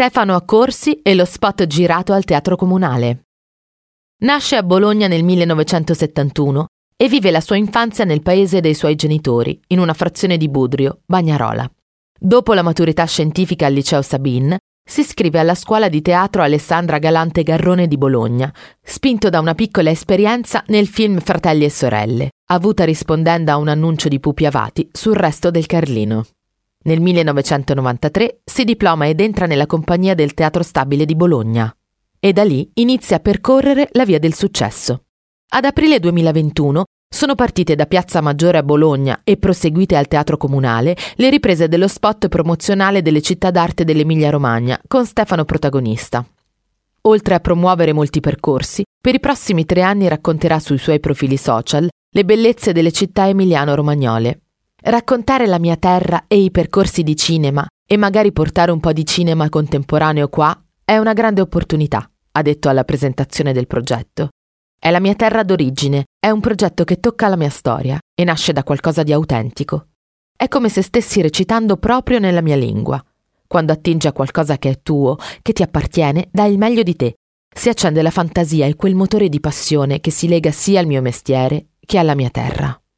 Stefano Accorsi e lo spot girato al Teatro Comunale. Nasce a Bologna nel 1971 e vive la sua infanzia nel paese dei suoi genitori, in una frazione di Budrio, Bagnarola. Dopo la maturità scientifica al liceo Sabin, si iscrive alla scuola di teatro Alessandra Galante Garrone di Bologna, spinto da una piccola esperienza nel film Fratelli e sorelle, avuta rispondendo a un annuncio di Pupi Avati sul resto del Carlino. Nel 1993 si diploma ed entra nella compagnia del Teatro Stabile di Bologna e da lì inizia a percorrere la via del successo. Ad aprile 2021 sono partite da Piazza Maggiore a Bologna e proseguite al Teatro Comunale le riprese dello spot promozionale delle città d'arte dell'Emilia-Romagna, con Stefano protagonista. Oltre a promuovere molti percorsi, per i prossimi tre anni racconterà sui suoi profili social le bellezze delle città emiliano-romagnole. Raccontare la mia terra e i percorsi di cinema e magari portare un po' di cinema contemporaneo qua è una grande opportunità, ha detto alla presentazione del progetto. È la mia terra d'origine, è un progetto che tocca la mia storia e nasce da qualcosa di autentico. È come se stessi recitando proprio nella mia lingua. Quando attingi a qualcosa che è tuo, che ti appartiene, dai il meglio di te. Si accende la fantasia e quel motore di passione che si lega sia al mio mestiere che alla mia terra.